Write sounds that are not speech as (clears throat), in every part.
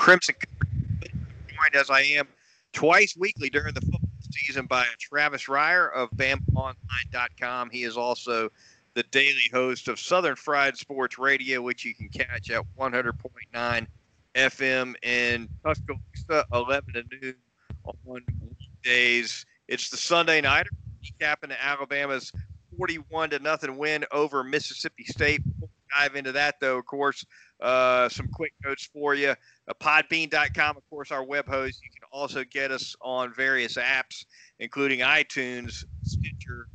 Crimson, joined as I am twice weekly during the football season by Travis Reier of BamaOnline.com. He is also the daily host of Southern Fried Sports Radio, which you can catch at 100.9 FM in Tuscaloosa, 11 to noon on weekdays. It's the Sunday nighter, recapping Alabama's 41 to nothing win over Mississippi State. We'll dive into that, though, of course. Uh, some quick notes for you. Uh, podbean.com, of course, our web host. You can also get us on various apps, including iTunes, Stitcher,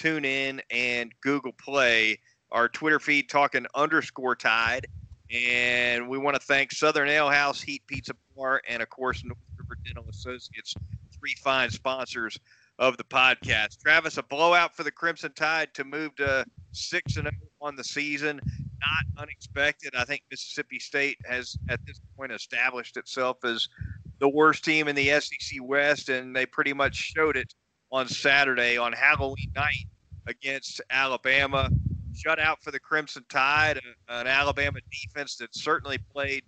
TuneIn, and Google Play. Our Twitter feed, talking underscore tide. And we want to thank Southern Ale House, Heat Pizza Bar, and, of course, North River Dental Associates, three fine sponsors of the podcast. Travis, a blowout for the Crimson Tide to move to 6 and 0 on the season. Not unexpected. I think Mississippi State has, at this point, established itself as the worst team in the SEC West, and they pretty much showed it on Saturday on Halloween night against Alabama. Shut out for the Crimson Tide, an Alabama defense that certainly played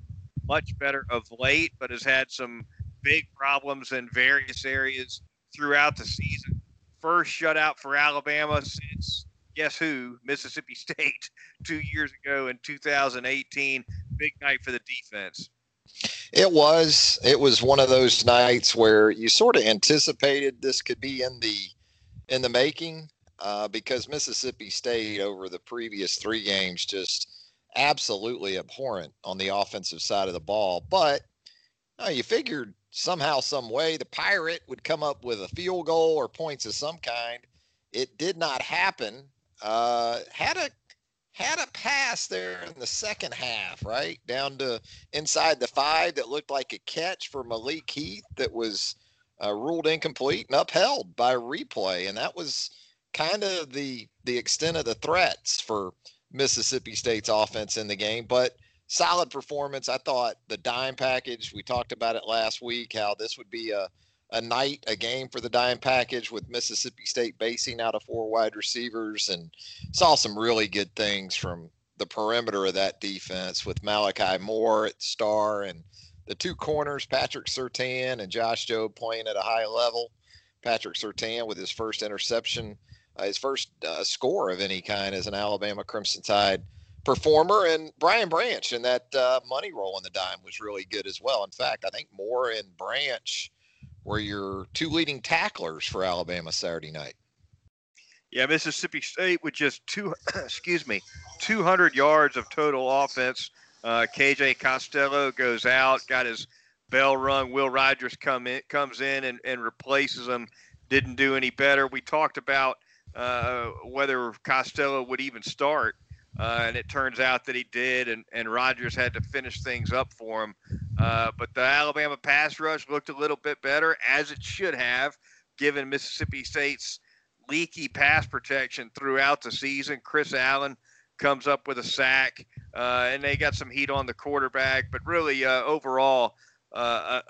much better of late, but has had some big problems in various areas throughout the season. First shutout for Alabama since guess who? Mississippi (laughs) State two years ago in 2018. Big night for the defense. It was. It was one of those nights where you sort of anticipated this could be in the in the making uh, because Mississippi State over the previous three games just absolutely abhorrent on the offensive side of the ball. But you figured somehow, some way, the Pirate would come up with a field goal or points of some kind. It did not happen. Uh, had a had a pass there in the second half, right down to inside the five that looked like a catch for Malik Heath that was uh, ruled incomplete and upheld by replay, and that was kind of the the extent of the threats for Mississippi State's offense in the game. But solid performance. I thought the dime package, we talked about it last week, how this would be a, a night, a game for the dime package with Mississippi State basing out of four wide receivers and saw some really good things from the perimeter of that defense with Malachi Moore at star and the two corners, Patrick Surtain and Josh Jobe playing at a high level. Patrick Surtain with his first interception, uh, his first uh, score of any kind as an Alabama Crimson Tide performer. And Brian Branch and that uh, money role in the dime was really good as well. In fact, I think Moore and Branch were your two leading tacklers for Alabama Saturday night. Yeah, Mississippi State with just two, (clears throat) excuse me, 200 yards of total offense. Uh, KJ Costello goes out, got his bell rung. Will Rogers come in, comes in and, and replaces him. Didn't do any better. We talked about uh, whether Costello would even start. Uh, and it turns out that he did, and, and Rogers had to finish things up for him. Uh, but the Alabama pass rush looked a little bit better, as it should have, given Mississippi State's leaky pass protection throughout the season. Chris Allen comes up with a sack, uh, and they got some heat on the quarterback. But really, uh, overall, uh,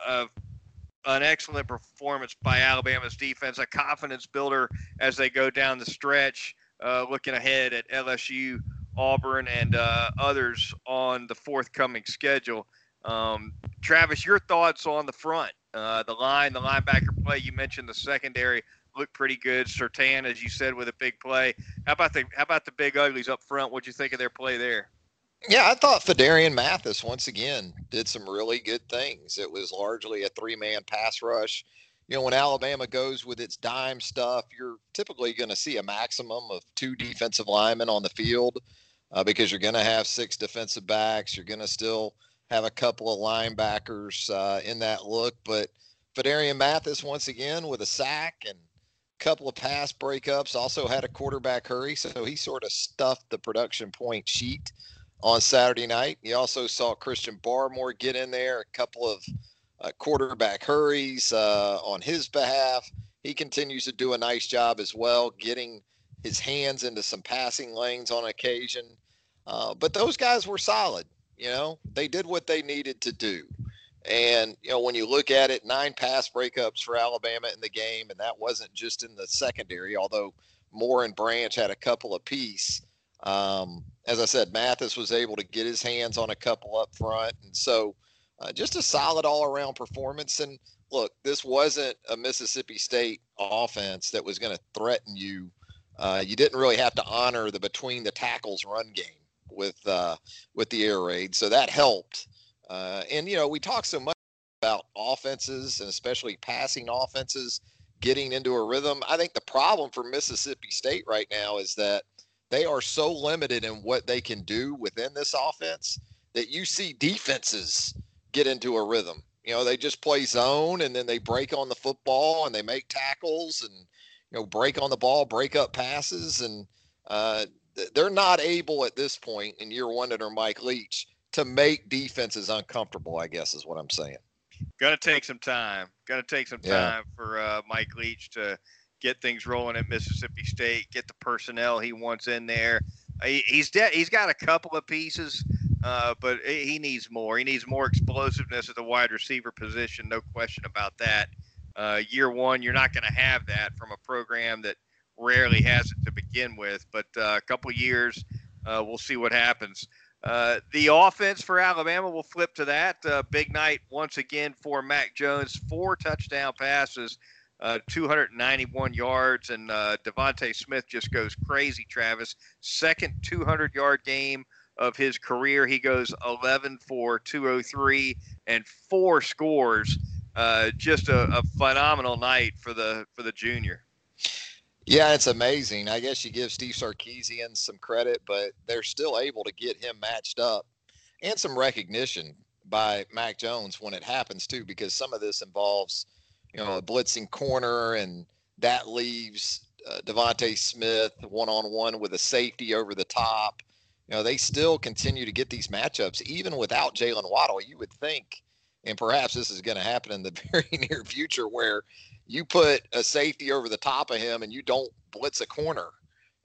an excellent performance by Alabama's defense, a confidence builder as they go down the stretch. Uh, looking ahead at LSU Auburn, and uh, others on the forthcoming schedule. Um, Travis, your thoughts on the front, uh, the line, the linebacker play? You mentioned the secondary looked pretty good. Surtain, as you said, with a big play. How about the how about the big uglies up front? What'd you think of their play there? Yeah, I thought Phidarian Mathis once again did some really good things. It was largely a three-man pass rush. You know, when Alabama goes with its dime stuff, you're typically going to see a maximum of two defensive linemen on the field uh, because you're going to have six defensive backs. You're going to still have a couple of linebackers uh, in that look. But Phidarian Mathis, once again, with a sack and a couple of pass breakups, also had a quarterback hurry. So he sort of stuffed the production point sheet on Saturday night. You also saw Christian Barmore get in there, a couple of uh, quarterback hurries uh, on his behalf. He continues to do a nice job as well, getting his hands into some passing lanes on occasion. Uh, but those guys were solid. You know, they did what they needed to do. And, you know, when you look at it, nine pass breakups for Alabama in the game, and that wasn't just in the secondary, although Moore and Branch had a couple apiece. Um, as I said, Mathis was able to get his hands on a couple up front. And so uh, just a solid all around performance. And look, this wasn't a Mississippi State offense that was going to threaten you. Uh, you didn't really have to honor the between the tackles run game with uh, with the air raid, so that helped. Uh, and you know, we talk so much about offenses and especially passing offenses getting into a rhythm. I think the problem for Mississippi State right now is that they are so limited in what they can do within this offense that you see defenses get into a rhythm. You know, they just play zone and then they break on the football and they make tackles and you know break on the ball, break up passes, and uh, they're not able at this point in year one under Mike Leach to make defenses uncomfortable. I guess is what I'm saying. To take some time. To take some time yeah. for uh, Mike Leach to get things rolling at Mississippi State, get the personnel he wants in there. He, he's de- he's got a couple of pieces, uh, but he needs more. He needs more explosiveness at the wide receiver position, no question about that. Uh, year one, you're not going to have that from a program that rarely has it to begin with, but uh, a couple years, uh, we'll see what happens. Uh, the offense for Alabama will flip to that. Uh, big night once again for Mac Jones. Four touchdown passes, uh, 291 yards, and uh, DeVonta Smith just goes crazy. Travis, second 200 yard game of his career. He goes 11 for 203 and four scores. Just a, a phenomenal night for the for the junior. Yeah, it's amazing. I guess you give Steve Sarkisian some credit, but they're still able to get him matched up and some recognition by Mac Jones when it happens too, because some of this involves, you know, a blitzing corner, and that leaves uh, DeVonta Smith one on one with a safety over the top. You know, they still continue to get these matchups even without Jaylen Waddle. You would think, and perhaps this is going to happen in the (laughs) very near future, where you put a safety over the top of him and you don't blitz a corner,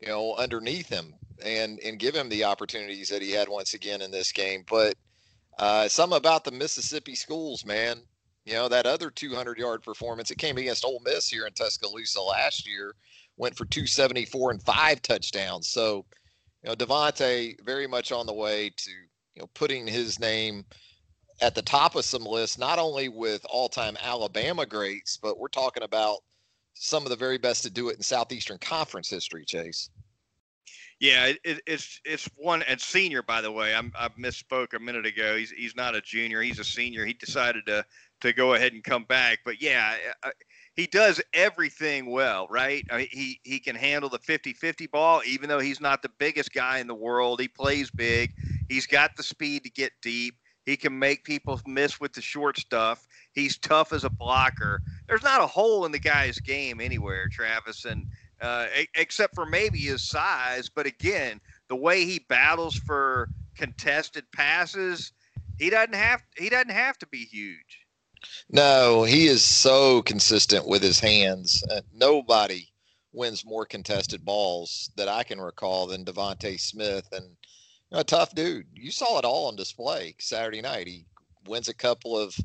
you know, underneath him and and give him the opportunities that he had once again in this game. But uh, some about the Mississippi schools, man. You know that other 200 yard performance. It came against Ole Miss here in Tuscaloosa last year. Went for 274 and five touchdowns. So, you know, DeVonta very much on the way to you know putting his name at the top of some lists, not only with all time Alabama greats, but we're talking about some of the very best to do it in Southeastern Conference history, Chase. Yeah, it, it's it's one and senior by the way. I'm, I misspoke a minute ago. He's he's not a junior. He's a senior. He decided to to go ahead and come back. But yeah, he does everything well, right? I mean, he he can handle the 50-50 ball, even though he's not the biggest guy in the world. He plays big. He's got the speed to get deep. He can make people miss with the short stuff. He's tough as a blocker. There's not a hole in the guy's game anywhere, Travis, and uh, except for maybe his size. But again, the way he battles for contested passes, he doesn't have he doesn't have to be huge. No, he is so consistent with his hands. Uh, nobody wins more contested balls that I can recall than DeVonta Smith, and a tough dude. You saw it all on display Saturday night. He wins a couple of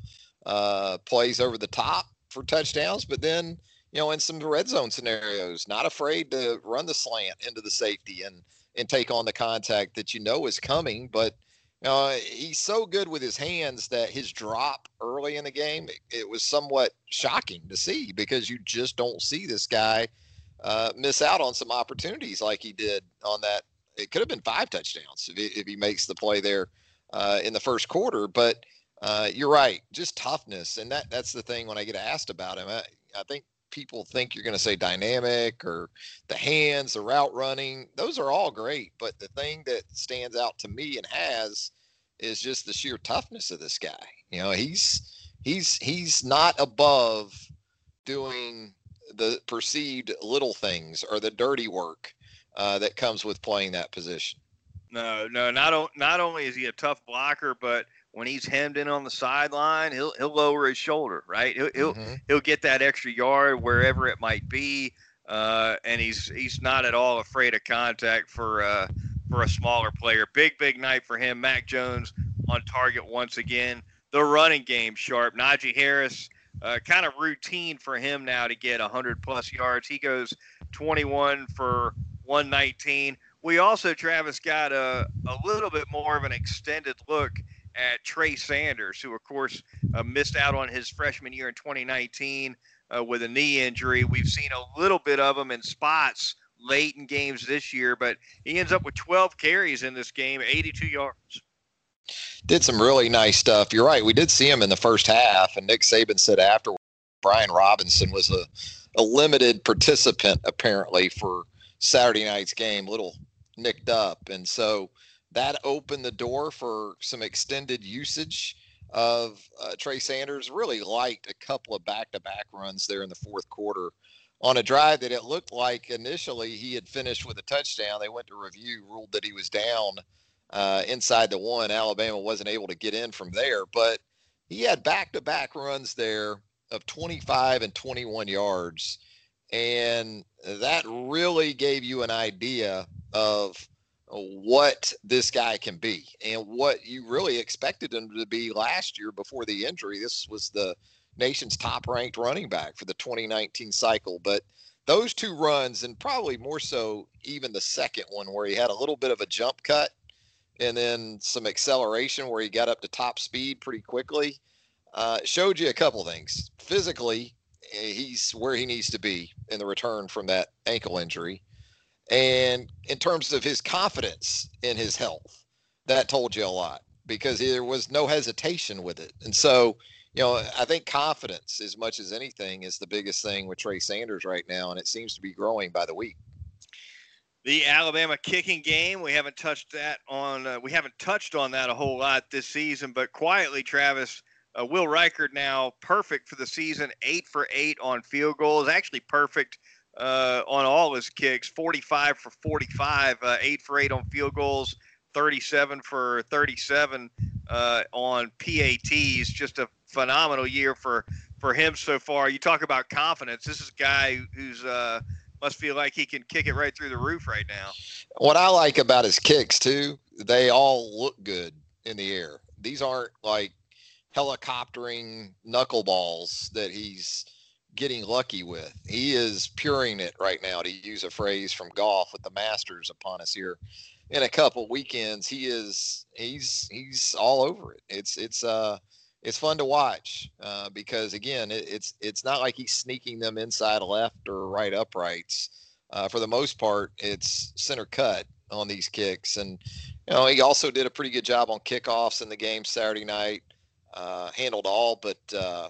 uh, plays over the top for touchdowns, but then you know in some red zone scenarios, not afraid to run the slant into the safety and and take on the contact that you know is coming. But uh, he's so good with his hands that his drop early in the game it, it was somewhat shocking to see because you just don't see this guy uh, miss out on some opportunities like he did on that it could have been five touchdowns if he, if he makes the play there uh, in the first quarter. But uh, you're right, just toughness, and that that's the thing when I get asked about him. I, I think people think you're going to say dynamic or the hands, the route running. Those are all great, but the thing that stands out to me and has is just the sheer toughness of this guy. You know, he's he's he's not above doing the perceived little things or the dirty work uh, that comes with playing that position. No, no, not not only is he a tough blocker, but when he's hemmed in on the sideline, he'll he'll lower his shoulder, right? He'll he'll, mm-hmm. he'll get that extra yard wherever it might be, uh, and he's he's not at all afraid of contact for uh, for a smaller player. Big big night for him. Mac Jones on target once again. The running game sharp. Najee Harris, uh, kind of routine for him now to get 100 plus yards. He goes 21 for 119. We also, Travis, got a, a little bit more of an extended look at Trey Sanders, who, of course, uh, missed out on his freshman year in 2019 uh, with a knee injury. We've seen a little bit of him in spots late in games this year, but he ends up with 12 carries in this game, 82 yards. Did some really nice stuff. You're right. We did see him in the first half, and Nick Saban said after Brian Robinson was a, a limited participant apparently for Saturday night's game, a little nicked up, and so that opened the door for some extended usage of uh, Trey Sanders. Really liked a couple of back-to-back runs there in the fourth quarter on a drive that it looked like initially he had finished with a touchdown. They went to review, ruled that he was down uh, inside the one. Alabama wasn't able to get in from there, but he had back to back runs there of 25 and 21 yards. And that really gave you an idea of what this guy can be and what you really expected him to be last year before the injury. This was the nation's top ranked running back for the 2019 cycle. But those two runs, and probably more so even the second one, where he had a little bit of a jump cut and then some acceleration where he got up to top speed pretty quickly, uh, showed you a couple things. Physically, he's where he needs to be in the return from that ankle injury. And in terms of his confidence in his health, that told you a lot because there was no hesitation with it. And so, you know, I think confidence, as much as anything, is the biggest thing with Trey Sanders right now, and it seems to be growing by the week. The Alabama kicking game, we haven't touched that on. Uh, we haven't touched on that a whole lot this season, but quietly, Travis, uh, Will Reichard now perfect for the season, eight for eight on field goals, actually perfect uh, on all his kicks, 45 for 45, uh, eight for eight on field goals, 37 for 37 uh, on PATs. Just a phenomenal year for for him so far. You talk about confidence. This is a guy who's uh, must feel like he can kick it right through the roof right now. What I like about his kicks too, they all look good in the air. These aren't like helicoptering knuckleballs that he's getting lucky with. He is puring it right now, to use a phrase from golf with the Masters upon us here in a couple weekends. He is he's he's all over it. It's it's uh it's fun to watch uh, because again, it, it's it's not like he's sneaking them inside left or right uprights. Uh, for the most part, it's center cut on these kicks, and you know he also did a pretty good job on kickoffs in the game Saturday night. Uh, handled all but uh,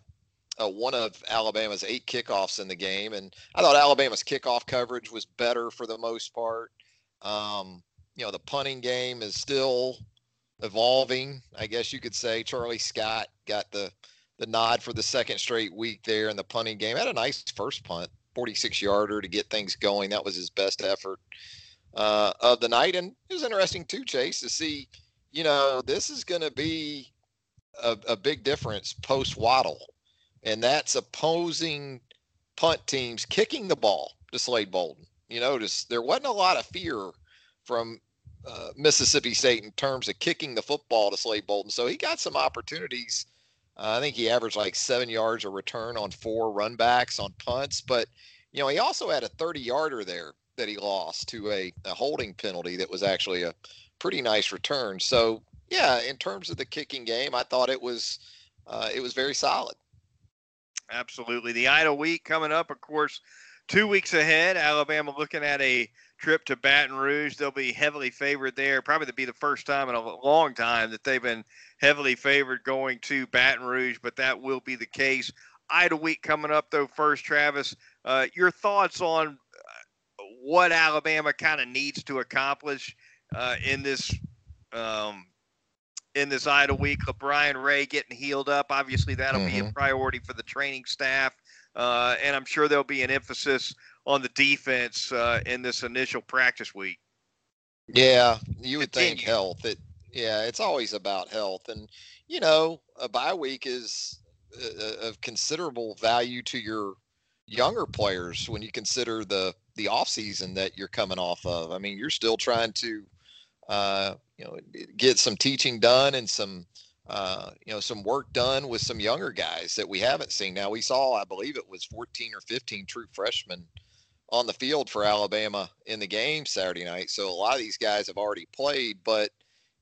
uh, one of Alabama's eight kickoffs in the game, and I thought Alabama's kickoff coverage was better for the most part. Um, you know, the punting game is still evolving, I guess you could say. Charlie Scott got the the nod for the second straight week there in the punting game. Had a nice first punt, 46 yarder to get things going. That was his best effort uh, of the night, and it was interesting too, Chase, to see. You know, this is going to be a, a big difference post Waddle and that's opposing punt teams kicking the ball to Slade Bolden. You notice there wasn't a lot of fear from uh, Mississippi State in terms of kicking the football to Slade Bolden. So he got some opportunities. Uh, I think he averaged like seven yards a return on four runbacks on punts, but you know he also had a 30 yarder there that he lost to a, a holding penalty that was actually a pretty nice return. So yeah, in terms of the kicking game, I thought it was uh, it was very solid. Absolutely. The Idle Week coming up, of course, two weeks ahead. Alabama looking at a trip to Baton Rouge. They'll be heavily favored there. Probably to be the first time in a long time that they've been heavily favored going to Baton Rouge, but that will be the case. Idle Week coming up, though, first, Travis. Uh, your thoughts on uh, what Alabama kind of needs to accomplish uh, in this um, in this idle week. Brian Ray getting healed up. Obviously, that'll mm-hmm. be a mm-hmm. priority for the training staff. Uh, and I'm sure there'll be an emphasis on the defense uh, in this initial practice week. Yeah, you would Continue. think health. It, yeah, it's always about health. And, you know, a bye week is uh, uh, of considerable value to your younger players when you consider the the off season that you're coming off of. I mean, you're still trying to uh, you know, get some teaching done and some, uh, you know, some work done with some younger guys that we haven't seen. Now we saw, I believe it was 14 or 15 true freshmen on the field for Alabama in the game Saturday night. So a lot of these guys have already played, but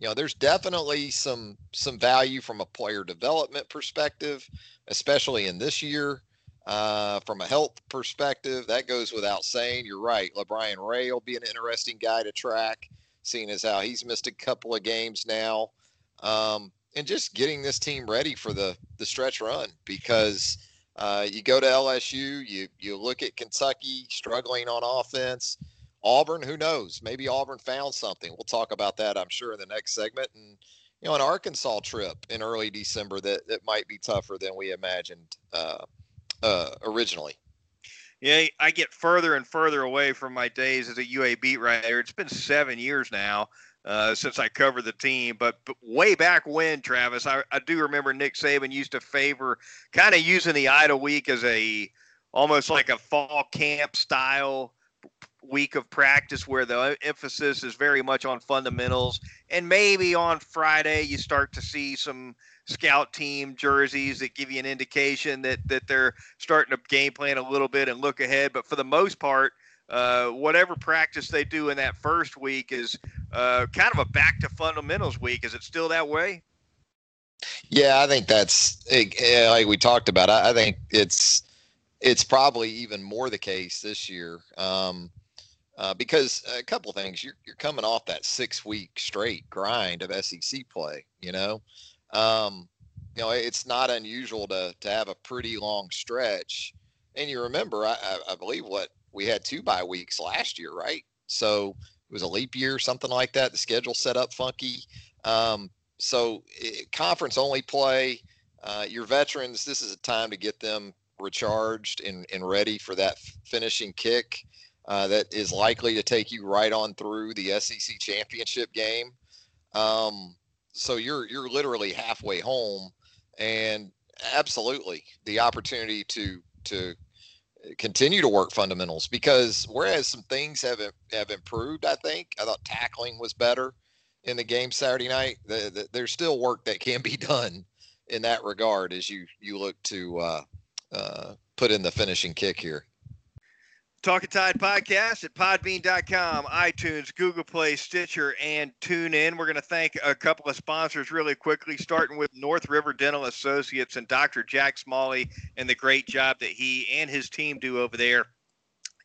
you know, there's definitely some some value from a player development perspective, especially in this year. Uh, from a health perspective, that goes without saying. You're right. LaBryan Ray will be an interesting guy to track, seeing as how he's missed a couple of games now. Um, and just getting this team ready for the the stretch run because uh, you go to LSU, you you look at Kentucky struggling on offense. Auburn, who knows? Maybe Auburn found something. We'll talk about that, I'm sure, in the next segment. And you know, an Arkansas trip in early December that that might be tougher than we imagined uh, uh, originally. Yeah, I get further and further away from my days as a UA beat writer. It's been seven years now uh, since I covered the team. But, but way back when, Travis, I, I do remember Nick Saban used to favor kind of using the idle week as a almost like a fall camp style week of practice where the emphasis is very much on fundamentals and maybe on friday you start to see some scout team jerseys that give you an indication that that they're starting to game plan a little bit and look ahead but for the most part uh, whatever practice they do in that first week is uh, kind of a back to fundamentals week. Is it still that way? Yeah, I think that's like we talked about. I think it's it's probably even more the case this year um, uh, because a couple things. You're you're coming off that six week straight grind of SEC play. You know, um, you know it's not unusual to to have a pretty long stretch. And you remember, I, I believe what we had two bye weeks last year, right? So it was a leap year, something like that. The schedule set up funky. Um, so it, conference only play. Uh, your veterans, this is a time to get them recharged and, and ready for that finishing kick uh, that is likely to take you right on through the SEC championship game. Um, so you're you're literally halfway home, and absolutely the opportunity to to continue to work fundamentals because whereas some things have have improved, I think I thought tackling was better in the game Saturday night. The, the, there's still work that can be (laughs) done in that regard as you you look to uh, uh, put in the finishing kick here. Talking Tide podcast at podbean.com, iTunes, Google Play, Stitcher, and TuneIn. We're going to thank a couple of sponsors really quickly, starting with North River Dental Associates and Dr. Jack Smalley and the great job that he and his team do over there.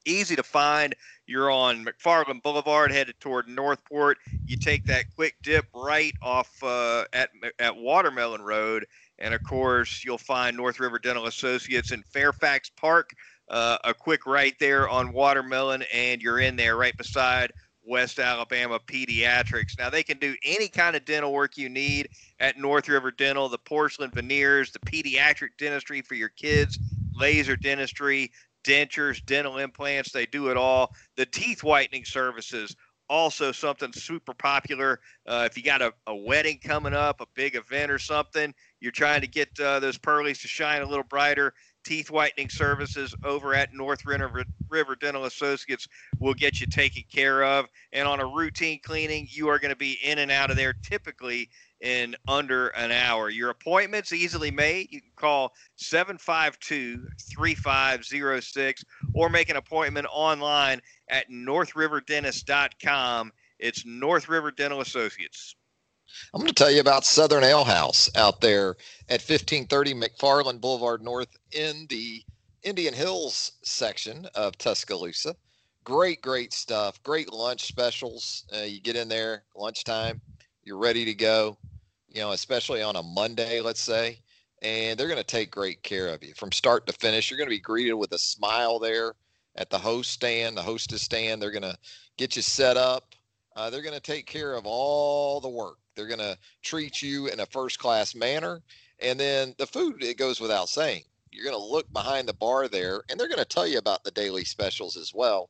Easy to find. You're on McFarland Boulevard, headed toward Northport. You take that quick dip right off uh, at at Watermelon Road, and of course, you'll find North River Dental Associates in Fairfax Park uh, a quick right there on Watermelon, and you're in there right beside West Alabama Pediatrics. Now, they can do any kind of dental work you need at North River Dental the porcelain veneers, the pediatric dentistry for your kids, laser dentistry, dentures, dental implants. They do it all. The teeth whitening services. Also, something super popular. Uh, if you got a, a wedding coming up, a big event or something, you're trying to get uh, those pearlies to shine a little brighter teeth whitening services over at North River, River Dental Associates will get you taken care of. And on a routine cleaning, you are going to be in and out of there typically in under an hour. Your appointment's easily made. You can call 752 3506 or make an appointment online at northriverdentist.com. It's North River Dental Associates. I'm going to tell you about Southern Ale House out there at 1530 McFarland Boulevard North in the Indian Hills section of Tuscaloosa. Great, great stuff. Great lunch specials. Uh, you get in there lunchtime, you're ready to go. You know, especially on a Monday, let's say, and they're going to take great care of you from start to finish. You're going to be greeted with a smile there at the host stand, the hostess stand. They're going to get you set up. Uh, they're going to take care of all the work they're going to treat you in a first class manner. And then the food, it goes without saying. You're going to look behind the bar there, and they're going to tell you about the daily specials as well.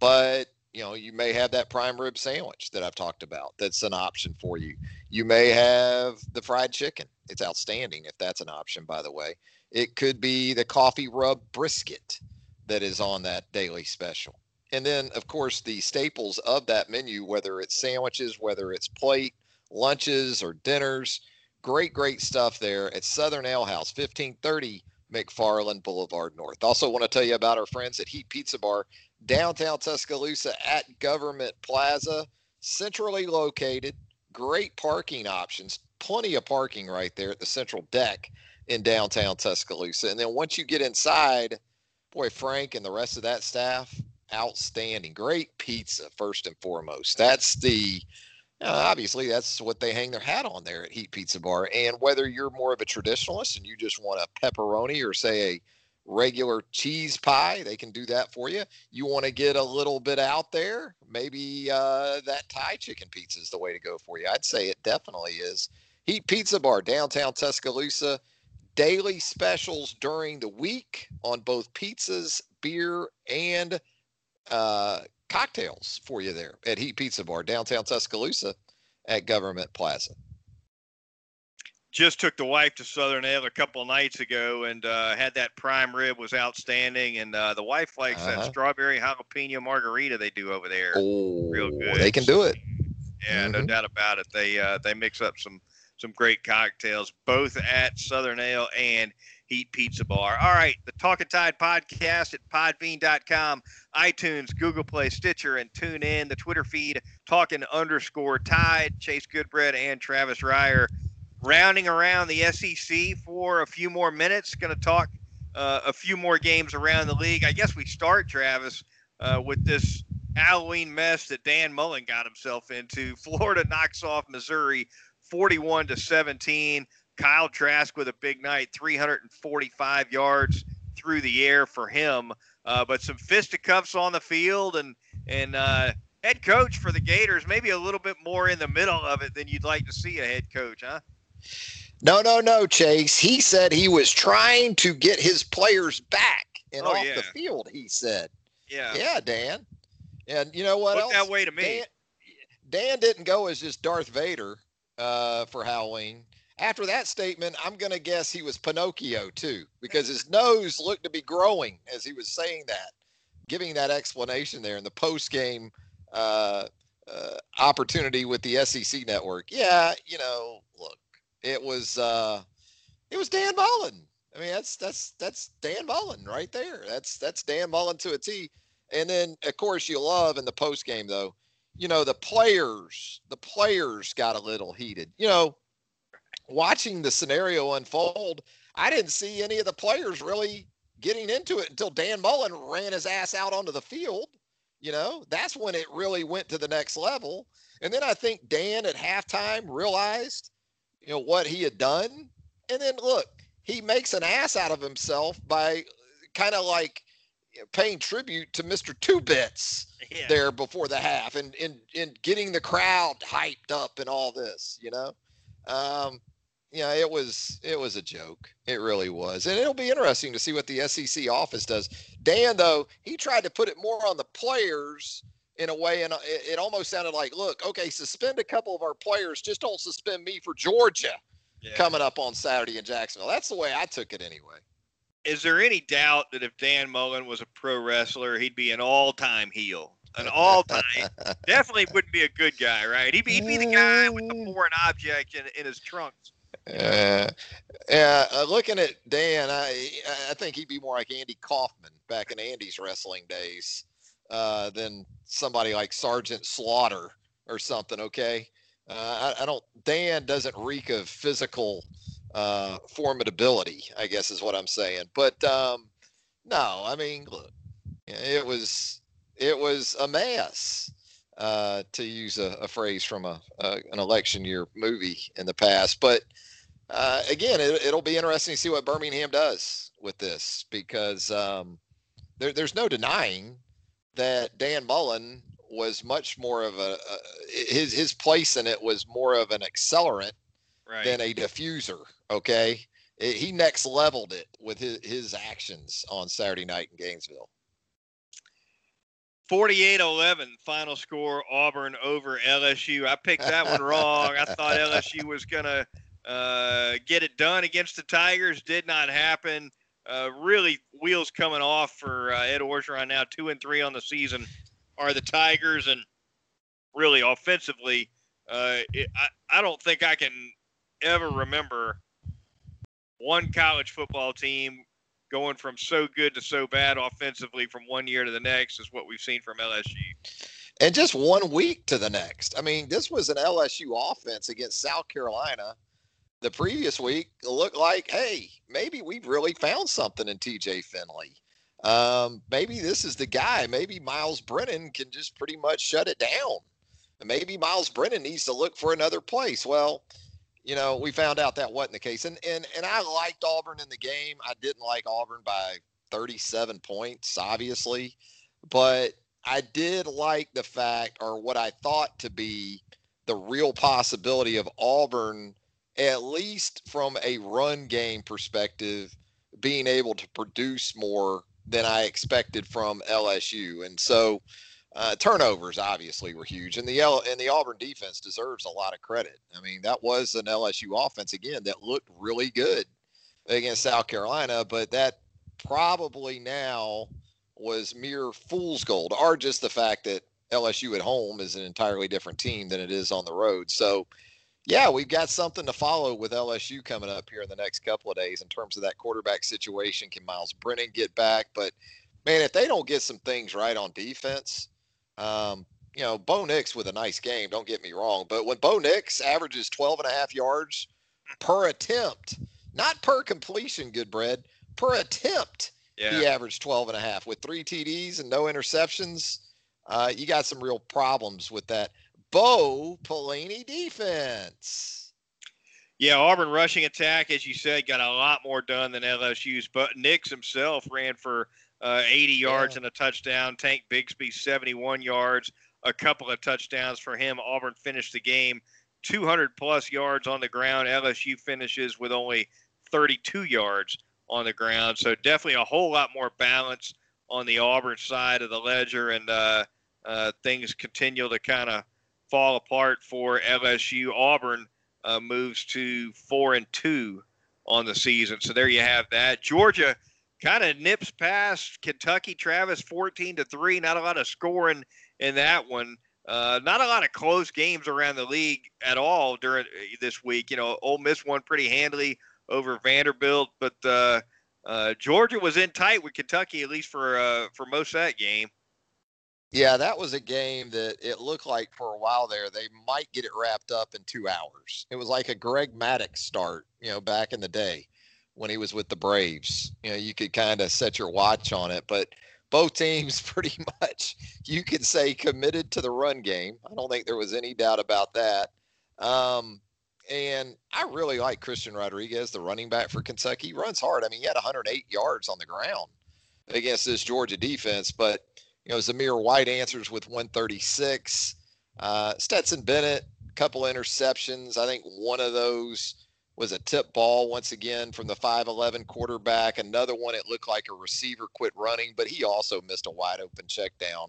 But you know, you may have that prime rib sandwich that I've talked about. That's an option for you. You may have the fried chicken. It's outstanding if that's an option, by the way. It could be the coffee rub brisket that is on that daily special. And then, of course, the staples of that menu, whether it's sandwiches, whether it's plate, lunches or dinners. Great, great stuff there at Southern Ale House, 1530 McFarland Boulevard North. Also, want to tell you about our friends at Heat Pizza Bar, downtown Tuscaloosa at Government Plaza, centrally located. great parking options, plenty of parking right there at the central deck in downtown Tuscaloosa. And then once you get inside, boy, Frank and the rest of that staff, outstanding. Great pizza, first and foremost. That's the uh, obviously that's what they hang their hat on there at Heat Pizza Bar. And whether you're more of a traditionalist and you just want a pepperoni or say a regular cheese pie, they can do that for you. You want to get a little bit out there, maybe uh, that Thai chicken pizza is the way to go for you. I'd say it definitely is. Heat Pizza Bar, downtown Tuscaloosa. Daily specials during the week on both pizzas, beer, and uh, cocktails for you there at Heat Pizza Bar, downtown Tuscaloosa at Government Plaza just took the wife to Southern Ale a couple nights ago and uh, had that prime rib was outstanding. And uh, the wife likes uh-huh. that strawberry jalapeno margarita they do over there. Oh, real good. They can do it. Yeah, mm-hmm. no doubt about it. They uh, they mix up some some great cocktails both at Southern Ale and Heat Pizza Bar. All right, the Talking Tide podcast at podbean.com, iTunes, Google Play, Stitcher, and TuneIn. The Twitter feed, talking underscore Tide, Chase Goodbread and Travis Reier. rounding around the SEC for a few more minutes. Going to talk uh, a few more games around the league. I guess we start, Travis, uh, with this Halloween mess that Dan Mullen got himself into. (laughs) Florida knocks off Missouri 41 to 17. Kyle Trask with a big night, 345 yards through the air for him. Uh, but some fisticuffs on the field and and uh, head coach for the Gators, maybe a little bit more in the middle of it than you'd like to see a head coach, huh? No, no, no, Chase. He said he was trying to get his players back and oh, off yeah. the field. He said, "Yeah, yeah, Dan." And you know what Look else? that way to me. Dan, Dan didn't go as just Darth Vader uh, for Halloween. After that statement, I'm going to guess he was Pinocchio too, because his nose looked to be growing as he was saying that, giving that explanation there in the post game uh, uh, opportunity with the SEC network. Yeah, you know, look, it was uh, it was Dan Mullen. I mean, that's that's that's Dan Mullen right there. That's that's Dan Mullen to a T. And then of course you love in the post game though, you know, the players, the players got a little heated. You know, watching the scenario unfold, I didn't see any of the players really getting into it until Dan Mullen ran his ass out onto the field. You know, that's when it really went to the next level. And then I think Dan at halftime realized you know what he had done and then look he makes an ass out of himself by kind of like paying tribute to Mr. Two Bits (laughs) yeah. there before the half and in in getting the crowd hyped up and all this, you know. Um, yeah, it was it was a joke. It really was, and it'll be interesting to see what the SEC office does. Dan, though, he tried to put it more on the players in a way, and it, it almost sounded like, look, okay, suspend a couple of our players, just don't suspend me for Georgia yeah. coming up on Saturday in Jacksonville. That's the way I took it anyway. Is there any doubt that if Dan Mullen was a pro wrestler, he'd be an all-time heel? An all-time, (laughs) definitely wouldn't be a good guy, right? He'd be, he'd be the guy with the foreign object in, in his trunks. Uh, yeah, uh, looking at Dan, I I think he'd be more like Andy Kaufman back in Andy's wrestling days uh, than somebody like Sergeant Slaughter or something. Okay, uh, I, I, don't. Dan doesn't reek of physical uh, formidability. I guess is what I'm saying. But um, no, I mean, look, it was it was a mess. Uh, to use a, a phrase from a, a, an election year movie in the past, but uh, again, it, will be interesting to see what Birmingham does with this because um, there, there's no denying that Dan Mullen was much more of a, a his his place in it was more of an accelerant right. than a diffuser. Okay, it, he next leveled it with his his actions on Saturday night in Gainesville. 48-11 final score Auburn over LSU. I picked that one wrong. I thought LSU (laughs) was going to uh, get it done against the Tigers. Did not happen uh, really wheels coming off for uh, Ed Orgeron now, two and three on the season, are the Tigers, and really offensively, uh, it, I, I don't think I can ever remember one college football team going from so good to so bad offensively from one year to the next is what we've seen from LSU. and just one week to the next. I mean, this was an LSU offense against South Carolina. The previous week looked like, hey, maybe we've really found something in TJ Finley. Um, maybe this is the guy. Maybe Myles Brennan can just pretty much shut it down. Maybe Myles Brennan needs to look for another place. Well, you know, we found out that wasn't the case. And and and I liked Auburn in the game. I didn't like Auburn by 37 points, obviously, but I did like the fact or what I thought to be the real possibility of Auburn, at least from a run game perspective, being able to produce more than I expected from LSU. And so uh, turnovers obviously were huge, and the L- and the Auburn defense deserves a lot of credit. I mean, that was an LSU offense again that looked really good against South Carolina, but that probably now was mere fool's gold, or just the fact that LSU at home is an entirely different team than it is on the road. So, yeah, we've got something to follow with LSU coming up here in the next couple of days in terms of that quarterback situation. Can Myles Brennan get back? But man, if they don't get some things right on defense, um, you know, Bo Nix with a nice game, don't get me wrong, but when Bo Nix averages 12 and a half yards per attempt, not per completion, Goodbread, per attempt, yeah. he averaged 12 and a half with three TDs and no interceptions. Uh, you got some real problems with that Bo Pelini defense. Yeah, Auburn rushing attack, as you said, got a lot more done than LSU's. But Nix himself ran for uh, 80 yards yeah. and a touchdown. Tank Bigsby 71 yards, a couple of touchdowns for him. Auburn finished the game 200 plus yards on the ground. LSU finishes with only 32 yards on the ground. So definitely a whole lot more balance on the Auburn side of the ledger, and uh, uh, things continue to kind of fall apart for LSU. Auburn uh, moves to four and two on the season. So there you have that. Georgia kind of nips past Kentucky. Travis fourteen to three. Not a lot of scoring in that one. Uh, not a lot of close games around the league at all during uh, this week. You know, Ole Miss won pretty handily over Vanderbilt, but uh, uh, Georgia was in tight with Kentucky at least for uh, for most of that game. Yeah, that was a game that it looked like for a while there they might get it wrapped up in two hours. It was like a Greg Maddux start, you know, back in the day when he was with the Braves. You know, you could kind of set your watch on it, but both teams (laughs) pretty much you could say committed to the run game. I don't think there was any doubt about that. Um, and I really like Christian Rodriguez, the running back for Kentucky. He runs hard. I mean, he had 108 yards on the ground against this Georgia defense, but you know, Zamir White answers with 136. Uh, Stetson Bennett, couple interceptions. I think one of those was a tip ball once again from the 5'11 quarterback. Another one, it looked like a receiver quit running, but he also missed a wide open check down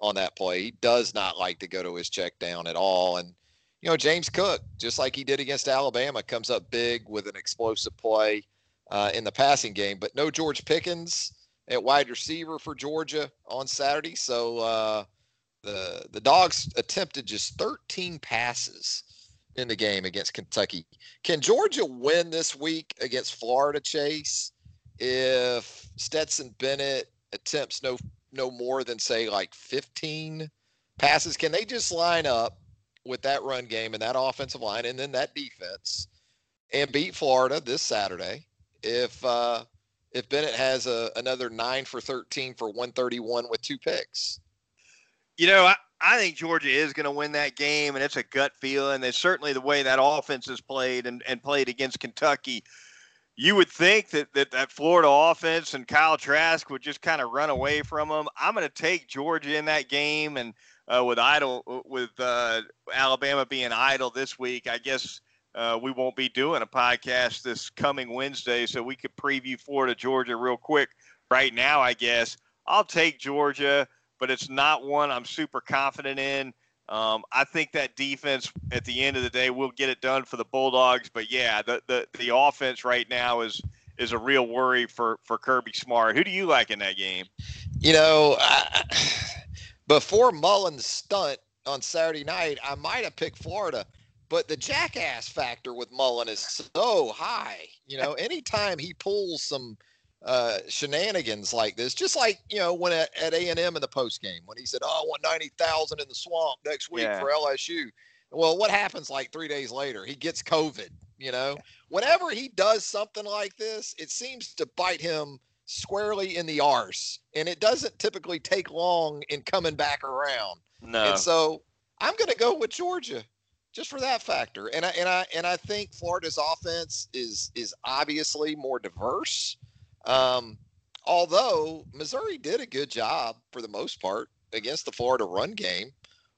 on that play. He does not like to go to his check down at all. And, you know, James Cook, just like he did against Alabama, comes up big with an explosive play uh, in the passing game. But no George Pickens at wide receiver for Georgia on Saturday. So uh, the the dogs attempted just 13 passes in the game against Kentucky. Can Georgia win this week against Florida Chase if Stetson Bennett attempts no no more than say like 15 passes? Can they just line up with that run game and that offensive line and then that defense and beat Florida this Saturday if uh, if Bennett has a, another nine for 13 for 131 with two picks? You know, I, I think Georgia is going to win that game, and it's a gut feeling. It's certainly the way that offense is played and, and played against Kentucky. You would think that, that that Florida offense and Kyle Trask would just kind of run away from them. I'm going to take Georgia in that game, and uh, with idle with uh, Alabama being idle this week, I guess uh, we won't be doing a podcast this coming Wednesday, so we could preview Florida Georgia real quick right now. I guess I'll take Georgia but it's not one I'm super confident in. Um, I think that defense at the end of the day will get it done for the Bulldogs. But yeah, the, the, the offense right now is is a real worry for, for Kirby Smart. Who do you like in that game? You know, I, (sighs) before Mullen's stunt on Saturday night, I might have picked Florida, but the jackass factor with Mullen is so high. You know, anytime he pulls some uh, shenanigans like this. Just like you know when at, at A&M in the post game when he said, "Oh, I want ninety thousand in the swamp next week Yeah. for LSU." Well, what happens like three days later? He gets COVID. You know, whenever he does something like this, it seems to bite him squarely in the arse, and it doesn't typically take long in coming back around. No. And so I'm going to go with Georgia just for that factor. And I and I and I think Florida's offense is is obviously more diverse. Um, although Missouri did a good job for the most part against the Florida run game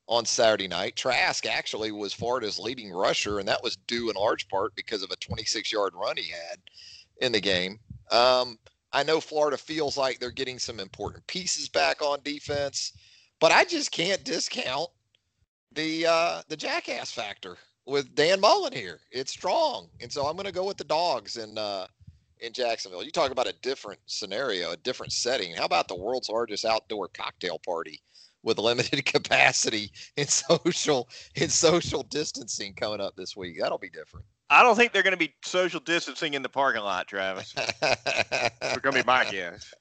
on Saturday night. Trask actually was Florida's leading rusher, and that was due in large part because of a 26 yard run he had in the game. Um, I know Florida feels like they're getting some important pieces back on defense, but I just can't discount the uh, the jackass factor with Dan Mullen here. It's strong, and so I'm going to go with the dogs and uh, in Jacksonville. You talk about a different scenario, a different setting. How about the world's largest outdoor cocktail party with (laughs) limited capacity and social and social distancing coming up this week? That'll be different. I don't think they're going to be social distancing in the parking lot, Travis. They're going to be my guess.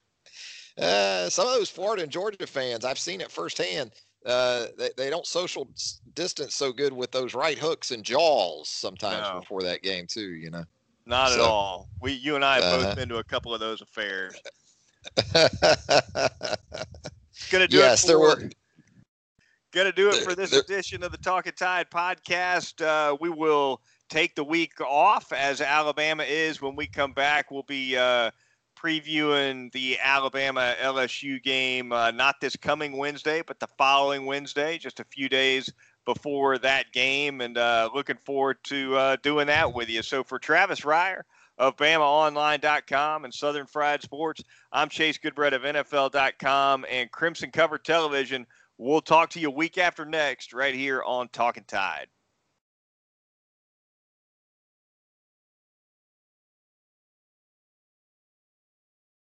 Uh, some of those Florida and Georgia fans, I've seen it firsthand. Uh, they, they don't social distance so good with those right hooks and jaws sometimes No. before that game too. You know. Not at all. We, you and I have Uh-huh. both been to a couple of those affairs. (laughs) Gonna do yes, it there for, were. Gonna do it There- for this there- edition of the Talking Tide podcast. Uh, we will take the week off as Alabama is. When we come back, we'll be uh, previewing the Alabama LSU game, uh, not this coming Wednesday, but the following Wednesday, just a few days before that game, and uh, looking forward to uh, doing that with you. So for Travis Reier of BamaOnline.com and Southern Fried Sports, I'm Chase Goodbread of NFL.com and Crimson Cover Television. We'll talk to you week after next right here on Talking Tide.